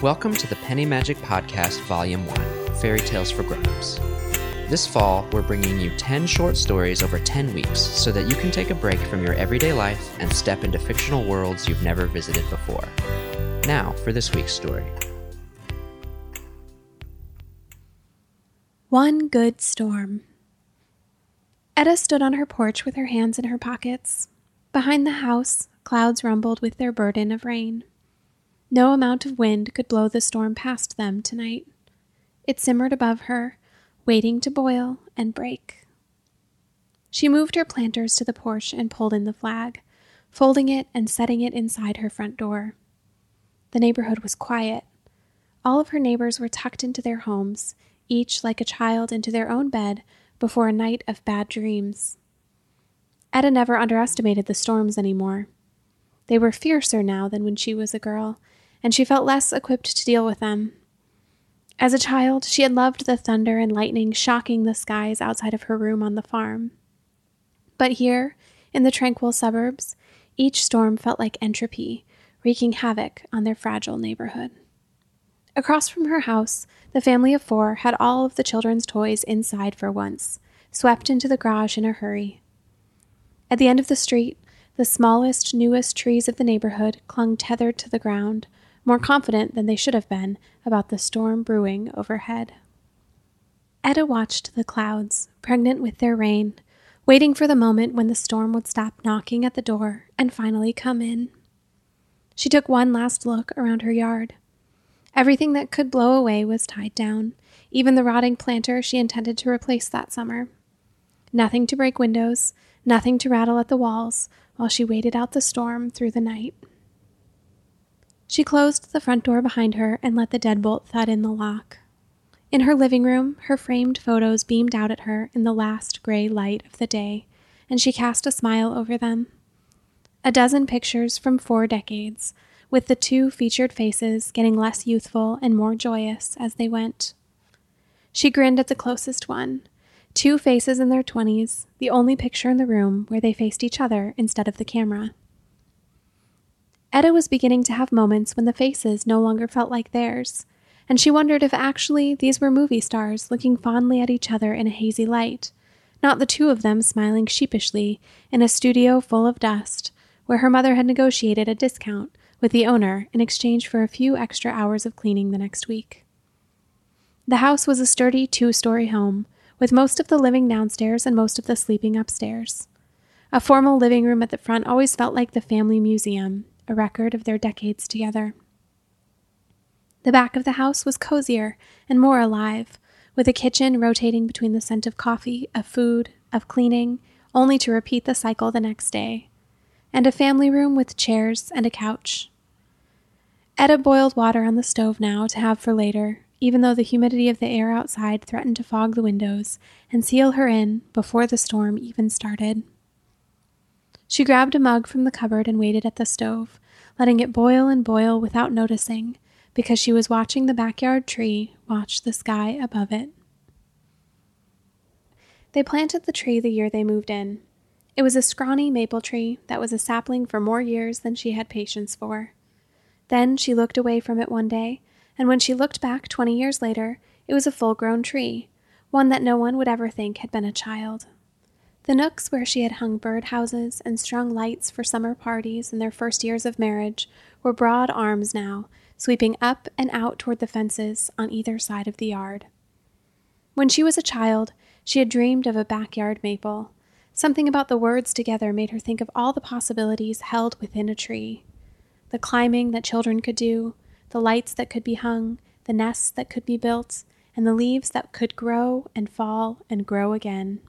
Welcome to the Penny Magic Podcast, Volume 1 Fairy Tales for Grown-ups. This fall, we're bringing you 10 short stories over 10 weeks so that you can take a break from your everyday life and step into fictional worlds you've never visited before. Now, for this week's story. One Good Storm. Etta stood on her porch with her hands in her pockets. Behind the house, clouds rumbled with their burden of rain. No amount of wind could blow the storm past them tonight. It simmered above her, waiting to boil and break. She moved her planters to the porch and pulled in the flag, folding it and setting it inside her front door. The neighborhood was quiet. All of her neighbors were tucked into their homes, each like a child into their own bed before a night of bad dreams. Etta never underestimated the storms anymore. They were fiercer now than when she was a girl, and she felt less equipped to deal with them. As a child, she had loved the thunder and lightning shocking the skies outside of her room on the farm. But here, in the tranquil suburbs, each storm felt like entropy, wreaking havoc on their fragile neighborhood. Across from her house, the family of four had all of the children's toys inside for once, swept into the garage in a hurry. At the end of the street, the smallest, newest trees of the neighborhood clung tethered to the ground, more confident than they should have been about the storm brewing overhead. Etta watched the clouds, pregnant with their rain, waiting for the moment when the storm would stop knocking at the door and finally come in. She took one last look around her yard. Everything that could blow away was tied down, even the rotting planter she intended to replace that summer. Nothing to break windows, nothing to rattle at the walls, while she waited out the storm through the night. She closed the front door behind her and let the deadbolt thud in the lock. In her living room, her framed photos beamed out at her in the last gray light of the day, and she cast a smile over them. A dozen pictures from four decades, with the two featured faces getting less youthful and more joyous as they went. She grinned at the closest one. Two faces in their twenties, the only picture in the room where they faced each other instead of the camera. Etta was beginning to have moments when the faces no longer felt like theirs, and she wondered if actually these were movie stars looking fondly at each other in a hazy light, not the two of them smiling sheepishly in a studio full of dust, where her mother had negotiated a discount with the owner in exchange for a few extra hours of cleaning the next week. The house was a sturdy two story home, with most of the living downstairs and most of the sleeping upstairs. A formal living room at the front always felt like the family museum, a record of their decades together. The back of the house was cozier and more alive, with a kitchen rotating between the scent of coffee, of food, of cleaning, only to repeat the cycle the next day, and a family room with chairs and a couch. Etta boiled water on the stove now to have for later, even though the humidity of the air outside threatened to fog the windows and seal her in before the storm even started. She grabbed a mug from the cupboard and waited at the stove, letting it boil and boil without noticing, because she was watching the backyard tree watch the sky above it. They planted the tree the year they moved in. It was a scrawny maple tree that was a sapling for more years than she had patience for. Then she looked away from it one day, and when she looked back twenty years later, it was a full grown tree, one that no one would ever think had been a child. The nooks where she had hung birdhouses and strung lights for summer parties in their first years of marriage were broad arms now, sweeping up and out toward the fences on either side of the yard. When she was a child, she had dreamed of a backyard maple. Something about the words together made her think of all the possibilities held within a tree the climbing that children could do, the lights that could be hung, the nests that could be built, and the leaves that could grow and fall and grow again.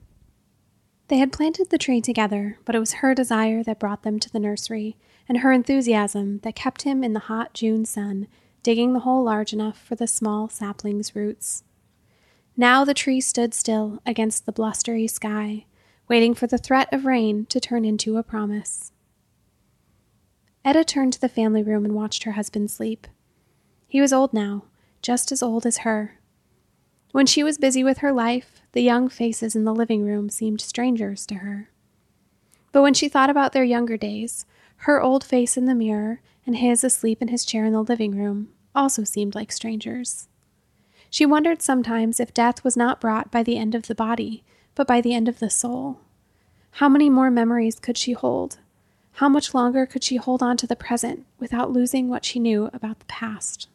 They had planted the tree together, but it was her desire that brought them to the nursery, and her enthusiasm that kept him in the hot June sun, digging the hole large enough for the small sapling's roots. Now the tree stood still against the blustery sky, waiting for the threat of rain to turn into a promise. Etta turned to the family room and watched her husband sleep. He was old now, just as old as her, when she was busy with her life, the young faces in the living room seemed strangers to her. But when she thought about their younger days, her old face in the mirror and his asleep in his chair in the living room, also seemed like strangers. She wondered sometimes if death was not brought by the end of the body, but by the end of the soul. How many more memories could she hold? How much longer could she hold on to the present without losing what she knew about the past?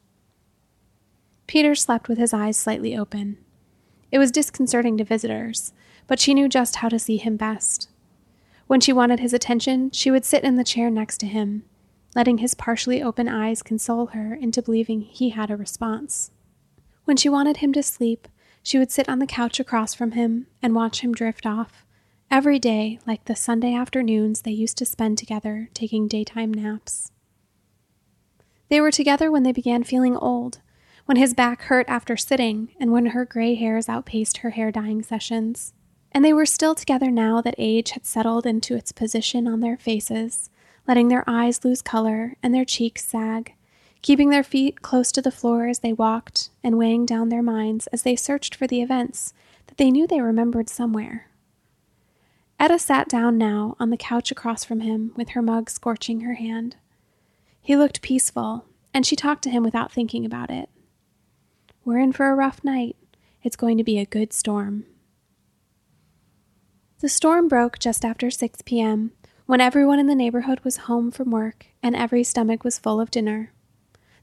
Peter slept with his eyes slightly open. It was disconcerting to visitors, but she knew just how to see him best. When she wanted his attention, she would sit in the chair next to him, letting his partially open eyes console her into believing he had a response. When she wanted him to sleep, she would sit on the couch across from him and watch him drift off, every day like the Sunday afternoons they used to spend together taking daytime naps. They were together when they began feeling old, when his back hurt after sitting, and when her gray hairs outpaced her hair dyeing sessions. And they were still together now that age had settled into its position on their faces, letting their eyes lose color and their cheeks sag, keeping their feet close to the floor as they walked, and weighing down their minds as they searched for the events that they knew they remembered somewhere. Etta sat down now on the couch across from him with her mug scorching her hand. He looked peaceful, and she talked to him without thinking about it. We're in for a rough night. It's going to be a good storm. The storm broke just after 6 p.m., when everyone in the neighborhood was home from work and every stomach was full of dinner.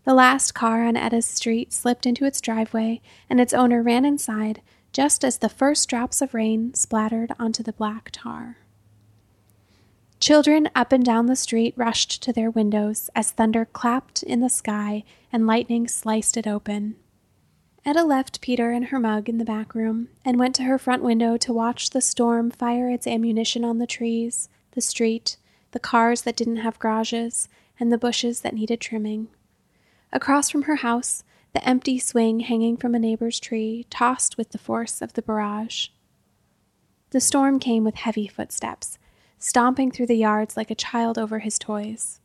The last car on Etta's street slipped into its driveway, and its owner ran inside just as the first drops of rain splattered onto the black tar. Children up and down the street rushed to their windows as thunder clapped in the sky and lightning sliced it open. Etta left Peter and her mug in the back room and went to her front window to watch the storm fire its ammunition on the trees, the street, the cars that didn't have garages, and the bushes that needed trimming. Across from her house, the empty swing hanging from a neighbor's tree tossed with the force of the barrage. The storm came with heavy footsteps, stomping through the yards like a child over his toys.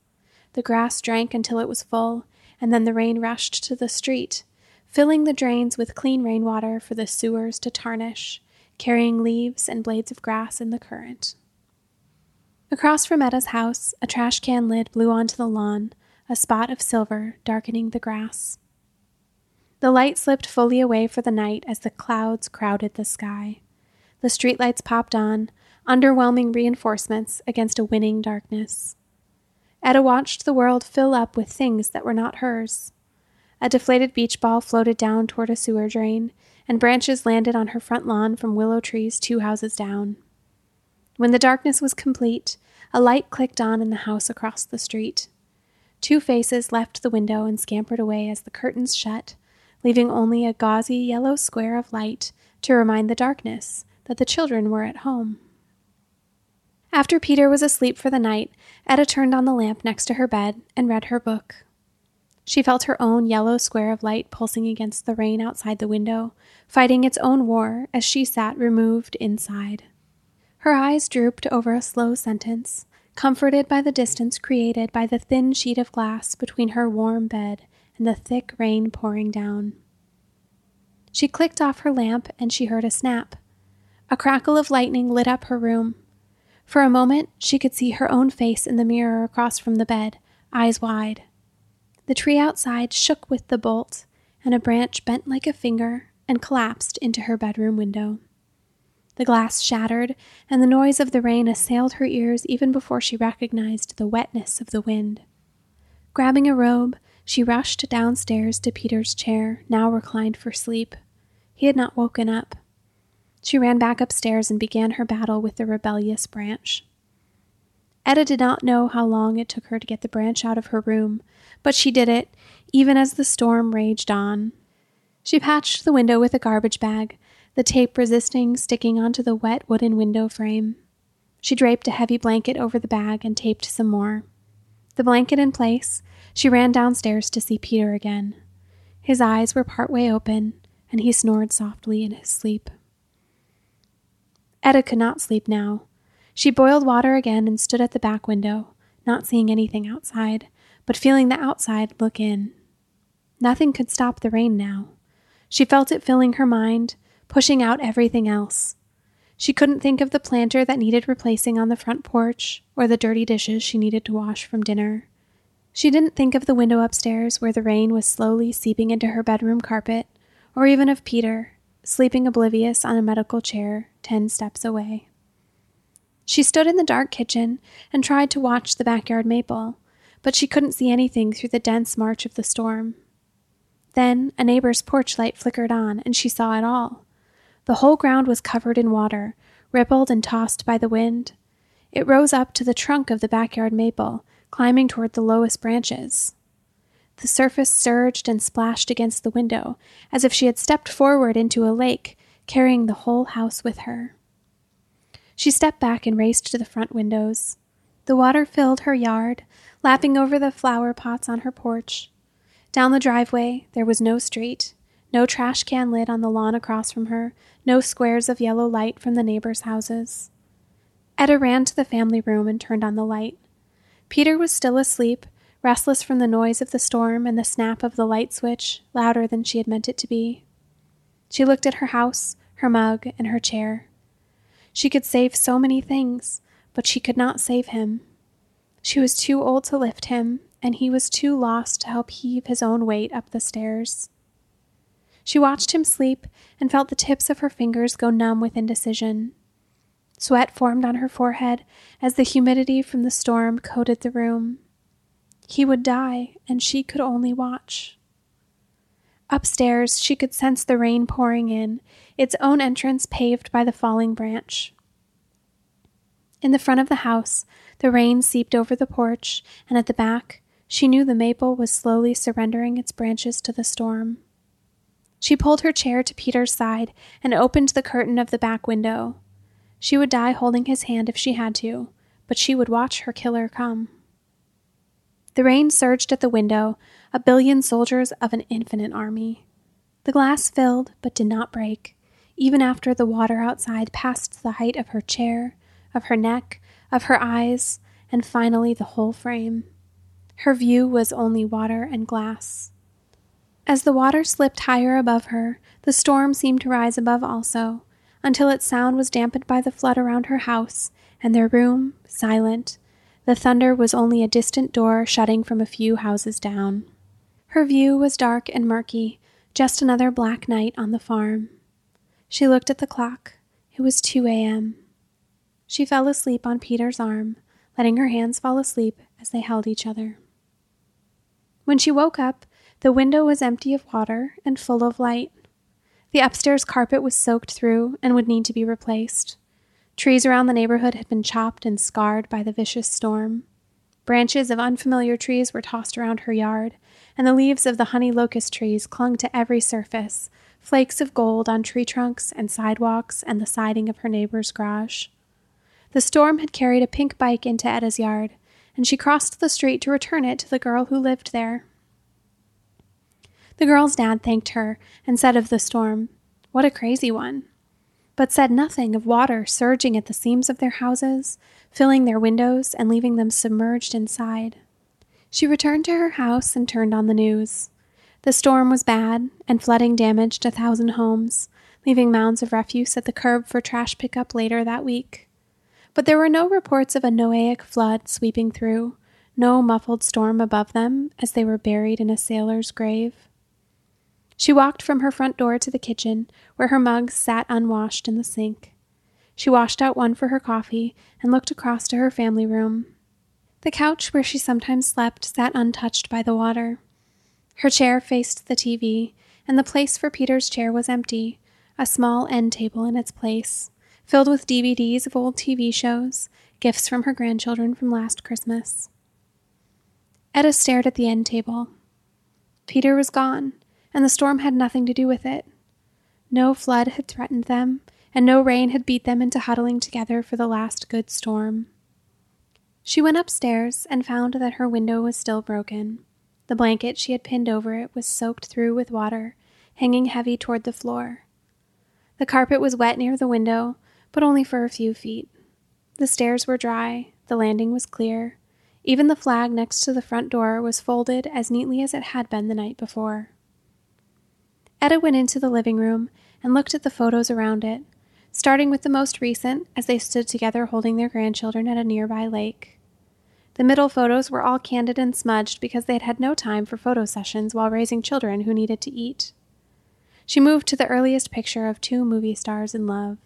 The grass drank until it was full, and then the rain rushed to the street filling the drains with clean rainwater for the sewers to tarnish, carrying leaves and blades of grass in the current. Across from Etta's house, a trash can lid blew onto the lawn, a spot of silver darkening the grass. The light slipped fully away for the night as the clouds crowded the sky. The streetlights popped on, underwhelming reinforcements against a winning darkness. Etta watched the world fill up with things that were not hers a deflated beach ball floated down toward a sewer drain, and branches landed on her front lawn from willow trees two houses down. When the darkness was complete, a light clicked on in the house across the street. Two faces left the window and scampered away as the curtains shut, leaving only a gauzy yellow square of light to remind the darkness that the children were at home. After Peter was asleep for the night, Etta turned on the lamp next to her bed and read her book. She felt her own yellow square of light pulsing against the rain outside the window, fighting its own war as she sat removed inside. Her eyes drooped over a slow sentence, comforted by the distance created by the thin sheet of glass between her warm bed and the thick rain pouring down. She clicked off her lamp and she heard a snap. A crackle of lightning lit up her room. For a moment, she could see her own face in the mirror across from the bed, eyes wide. The tree outside shook with the bolt, and a branch bent like a finger and collapsed into her bedroom window. The glass shattered, and the noise of the rain assailed her ears even before she recognized the wetness of the wind. Grabbing a robe, she rushed downstairs to Peter's chair, now reclined for sleep. He had not woken up. She ran back upstairs and began her battle with the rebellious branch. Etta did not know how long it took her to get the branch out of her room, but she did it, even as the storm raged on. She patched the window with a garbage bag, the tape resisting sticking onto the wet wooden window frame. She draped a heavy blanket over the bag and taped some more. The blanket in place, she ran downstairs to see Peter again. His eyes were partway open, and he snored softly in his sleep. Etta could not sleep now. She boiled water again and stood at the back window, not seeing anything outside, but feeling the outside look in. Nothing could stop the rain now. She felt it filling her mind, pushing out everything else. She couldn't think of the planter that needed replacing on the front porch, or the dirty dishes she needed to wash from dinner. She didn't think of the window upstairs where the rain was slowly seeping into her bedroom carpet, or even of Peter, sleeping oblivious on a medical chair ten steps away. She stood in the dark kitchen and tried to watch the backyard maple, but she couldn't see anything through the dense march of the storm. Then a neighbor's porch light flickered on, and she saw it all. The whole ground was covered in water, rippled and tossed by the wind. It rose up to the trunk of the backyard maple climbing toward the lowest branches. The surface surged and splashed against the window, as if she had stepped forward into a lake, carrying the whole house with her. She stepped back and raced to the front windows. The water filled her yard, lapping over the flower pots on her porch. Down the driveway, there was no street, no trash can lid on the lawn across from her, no squares of yellow light from the neighbors' houses. Etta ran to the family room and turned on the light. Peter was still asleep, restless from the noise of the storm and the snap of the light switch, louder than she had meant it to be. She looked at her house, her mug, and her chair. She could save so many things, but she could not save him. She was too old to lift him, and he was too lost to help heave his own weight up the stairs. She watched him sleep and felt the tips of her fingers go numb with indecision. Sweat formed on her forehead as the humidity from the storm coated the room. He would die, and she could only watch. Upstairs, she could sense the rain pouring in, its own entrance paved by the falling branch. In the front of the house, the rain seeped over the porch, and at the back, she knew the maple was slowly surrendering its branches to the storm. She pulled her chair to Peter's side and opened the curtain of the back window. She would die holding his hand if she had to, but she would watch her killer come. The rain surged at the window, a billion soldiers of an infinite army. The glass filled, but did not break, even after the water outside passed the height of her chair, of her neck, of her eyes, and finally the whole frame. Her view was only water and glass. As the water slipped higher above her, the storm seemed to rise above also, until its sound was dampened by the flood around her house, and their room silent. The thunder was only a distant door shutting from a few houses down. Her view was dark and murky, just another black night on the farm. She looked at the clock. It was 2 a.m. She fell asleep on Peter's arm, letting her hands fall asleep as they held each other. When she woke up, the window was empty of water and full of light. The upstairs carpet was soaked through and would need to be replaced. Trees around the neighborhood had been chopped and scarred by the vicious storm. Branches of unfamiliar trees were tossed around her yard, and the leaves of the honey locust trees clung to every surface, flakes of gold on tree trunks and sidewalks and the siding of her neighbor's garage. The storm had carried a pink bike into Etta's yard, and she crossed the street to return it to the girl who lived there. The girl's dad thanked her and said of the storm, What a crazy one! But said nothing of water surging at the seams of their houses, filling their windows, and leaving them submerged inside. She returned to her house and turned on the news. The storm was bad, and flooding damaged a thousand homes, leaving mounds of refuse at the curb for trash pickup later that week. But there were no reports of a Noahic flood sweeping through, no muffled storm above them as they were buried in a sailor's grave. She walked from her front door to the kitchen, where her mugs sat unwashed in the sink. She washed out one for her coffee and looked across to her family room. The couch where she sometimes slept sat untouched by the water. Her chair faced the TV, and the place for Peter's chair was empty, a small end table in its place, filled with DVDs of old TV shows, gifts from her grandchildren from last Christmas. Etta stared at the end table. Peter was gone, and the storm had nothing to do with it. No flood had threatened them, and no rain had beat them into huddling together for the last good storm. She went upstairs and found that her window was still broken. The blanket she had pinned over it was soaked through with water, hanging heavy toward the floor. The carpet was wet near the window, but only for a few feet. The stairs were dry, the landing was clear. Even the flag next to the front door was folded as neatly as it had been the night before. Etta went into the living room and looked at the photos around it, starting with the most recent as they stood together holding their grandchildren at a nearby lake. The middle photos were all candid and smudged because they had had no time for photo sessions while raising children who needed to eat. She moved to the earliest picture of two movie stars in love.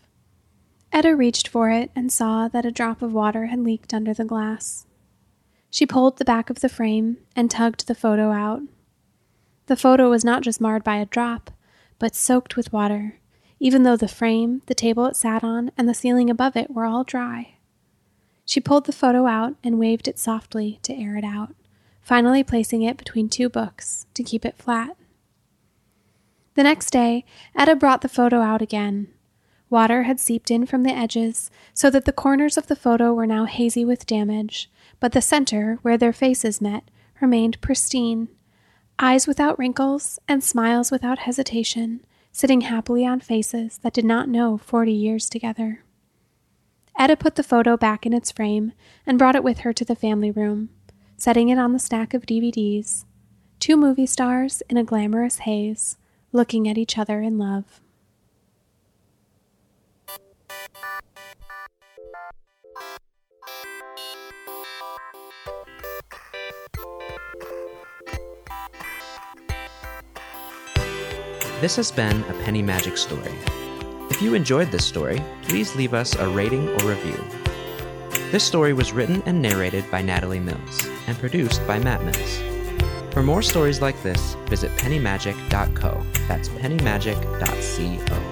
Etta reached for it and saw that a drop of water had leaked under the glass. She pulled the back of the frame and tugged the photo out. The photo was not just marred by a drop, but soaked with water, even though the frame, the table it sat on, and the ceiling above it were all dry. She pulled the photo out and waved it softly to air it out, finally placing it between two books to keep it flat. The next day, Etta brought the photo out again. Water had seeped in from the edges, so that the corners of the photo were now hazy with damage, but the center, where their faces met, remained pristine. Eyes without wrinkles and smiles without hesitation, sitting happily on faces that did not know forty years together. Etta put the photo back in its frame and brought it with her to the family room, setting it on the stack of DVDs. Two movie stars in a glamorous haze, looking at each other in love. This has been a Penny Magic story. If you enjoyed this story, please leave us a rating or review. This story was written and narrated by Natalie Mills and produced by Matt Mills. For more stories like this, visit pennymagic.co. That's pennymagic.co.